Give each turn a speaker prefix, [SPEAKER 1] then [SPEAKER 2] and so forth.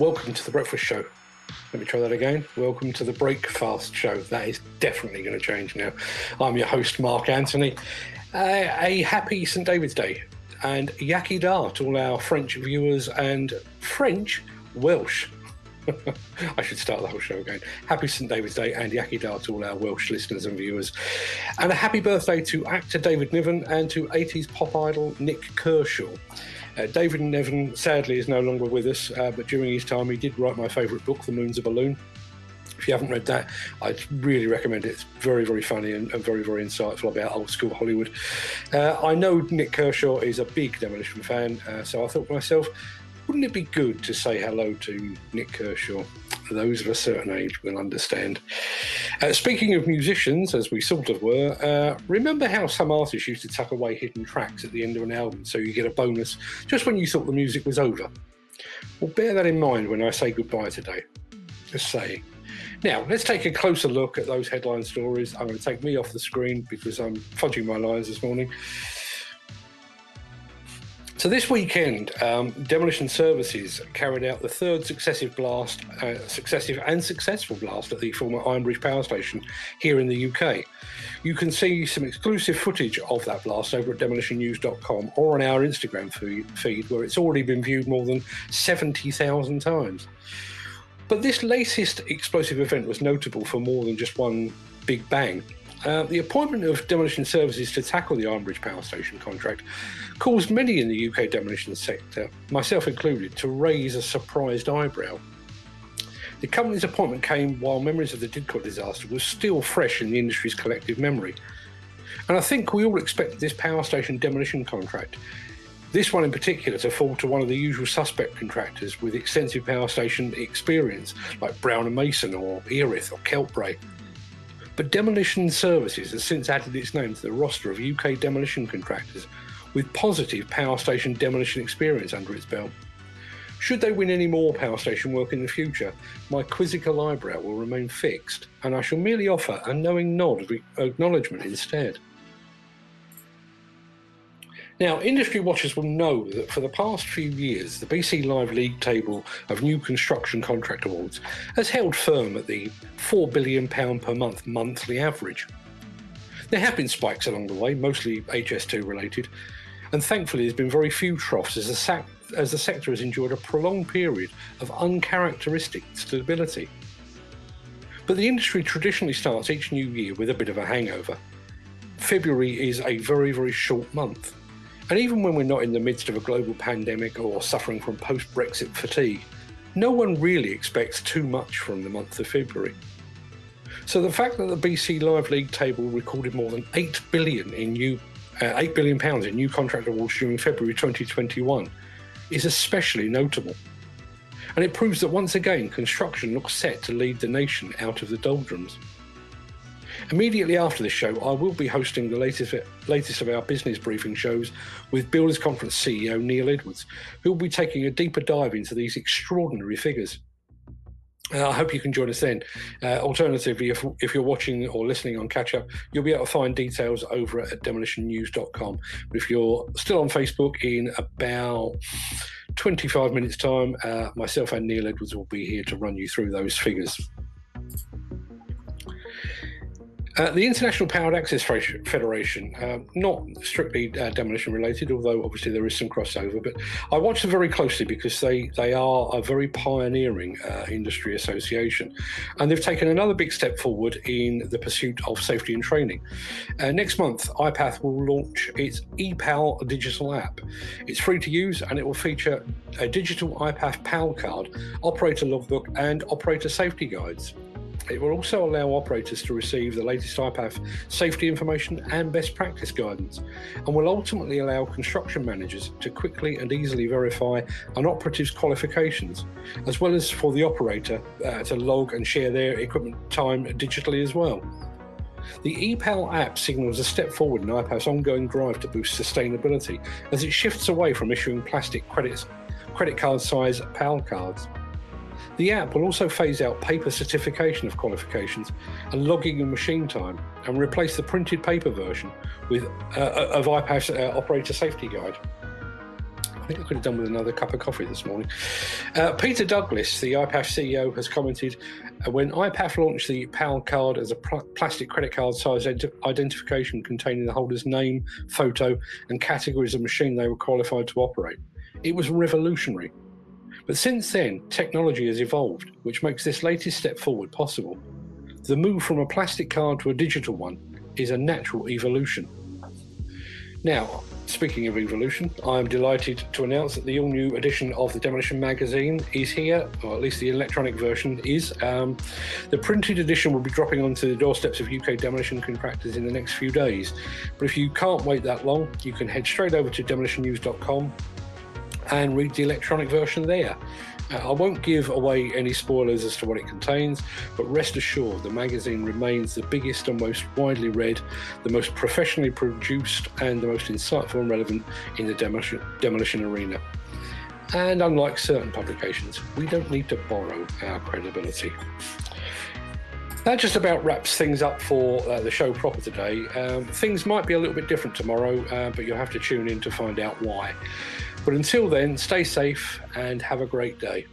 [SPEAKER 1] Welcome to the breakfast show. Let me try that again. Welcome to the Breakfast Show. That is definitely going to change now. I'm your host, Mark Anthony. Uh, a happy St. David's Day and Iechyd Da to all our French viewers and French Welsh. I should start the whole show again. Happy St. David's Day and Iechyd Da to all our Welsh listeners and viewers. And a happy birthday to actor David Niven and to 80s pop idol Nik Kershaw. Uh, David Niven, sadly is no longer with us, uh, but during his time he did write my favourite book, The Moon's a Balloon. If you haven't read that, I'd really recommend it. It's very, very funny and, and very, very insightful about old school Hollywood. Uh, I know Nik Kershaw is a big Demolition fan, uh, so I thought to myself, wouldn't it be good to say hello to Nik Kershaw? Those of a certain age will understand. Uh, speaking of musicians, as we sort of were, uh, remember how some artists used to tuck away hidden tracks at the end of an album so you get a bonus just when you thought the music was over? Well, bear that in mind when I say goodbye today. Just saying. Now, let's take a closer look at those headline stories. I'm going to take me off the screen because I'm fudging my lines this morning. So this weekend, um, Demolition Services carried out the third successive blast, uh, successive and successful blast at the former Ironbridge Power Station here in the UK. You can see some exclusive footage of that blast over at demolitionnews.com or on our Instagram feed, where it's already been viewed more than 70,000 times. But this latest explosive event was notable for more than just one big bang. Uh, the appointment of demolition services to tackle the Ironbridge Power Station contract caused many in the UK demolition sector, myself included, to raise a surprised eyebrow. The company's appointment came while memories of the Didcot disaster were still fresh in the industry's collective memory. And I think we all expected this power station demolition contract, this one in particular, to fall to one of the usual suspect contractors with extensive power station experience, like Brown and Mason or Erith or Keltbray. But Demolition Services has since added its name to the roster of UK demolition contractors with positive power station demolition experience under its belt. Should they win any more power station work in the future, my quizzical eyebrow will remain fixed, and I shall merely offer a knowing nod of acknowledgement instead. Now, industry watchers will know that for the past few years, the BC Live League table of new construction contract awards has held firm at the £4 billion per month monthly average. There have been spikes along the way, mostly HS2 related, and thankfully there's been very few troughs as the, as the sector has enjoyed a prolonged period of uncharacteristic stability. But the industry traditionally starts each new year with a bit of a hangover. February is a very, very short month. And even when we're not in the midst of a global pandemic or suffering from post Brexit fatigue, no one really expects too much from the month of February. So the fact that the BC Live League table recorded more than 8 billion in new uh, 8 billion pounds in new contract awards during February 2021 is especially notable. And it proves that once again construction looks set to lead the nation out of the doldrums. Immediately after this show, I will be hosting the latest, latest of our business briefing shows with Builders Conference CEO Neil Edwards, who will be taking a deeper dive into these extraordinary figures. Uh, I hope you can join us then. Uh, alternatively, if, if you're watching or listening on catch up, you'll be able to find details over at demolitionnews.com. But if you're still on Facebook in about 25 minutes' time, uh, myself and Neil Edwards will be here to run you through those figures. Uh, the International Powered Access Federation, uh, not strictly uh, demolition related, although obviously there is some crossover, but I watch them very closely because they, they are a very pioneering uh, industry association. And they've taken another big step forward in the pursuit of safety and training. Uh, next month, IPAF will launch its ePAL digital app. It's free to use and it will feature a digital IPAF PAL card, operator logbook, and operator safety guides. It will also allow operators to receive the latest IPAF safety information and best practice guidance, and will ultimately allow construction managers to quickly and easily verify an operative's qualifications, as well as for the operator uh, to log and share their equipment time digitally as well. The ePAL app signals a step forward in IPAF's ongoing drive to boost sustainability as it shifts away from issuing plastic credits, credit card size PAL cards. The app will also phase out paper certification of qualifications and logging of machine time and replace the printed paper version with uh, uh of uh, operator safety guide. I think I could have done with another cup of coffee this morning. Uh, Peter Douglas, the IPAF CEO, has commented uh, when IPAF launched the PAL card as a pl- plastic credit card size ident- identification containing the holder's name, photo, and categories of machine they were qualified to operate. It was revolutionary. But since then, technology has evolved, which makes this latest step forward possible. The move from a plastic card to a digital one is a natural evolution. Now, speaking of evolution, I am delighted to announce that the all new edition of the Demolition magazine is here, or at least the electronic version is. Um, the printed edition will be dropping onto the doorsteps of UK demolition contractors in the next few days. But if you can't wait that long, you can head straight over to demolitionnews.com and read the electronic version there. Uh, I won't give away any spoilers as to what it contains, but rest assured the magazine remains the biggest and most widely read, the most professionally produced, and the most insightful and relevant in the demolition, demolition arena. And unlike certain publications, we don't need to borrow our credibility. That just about wraps things up for uh, the show proper today. Um, things might be a little bit different tomorrow, uh, but you'll have to tune in to find out why. But until then, stay safe and have a great day.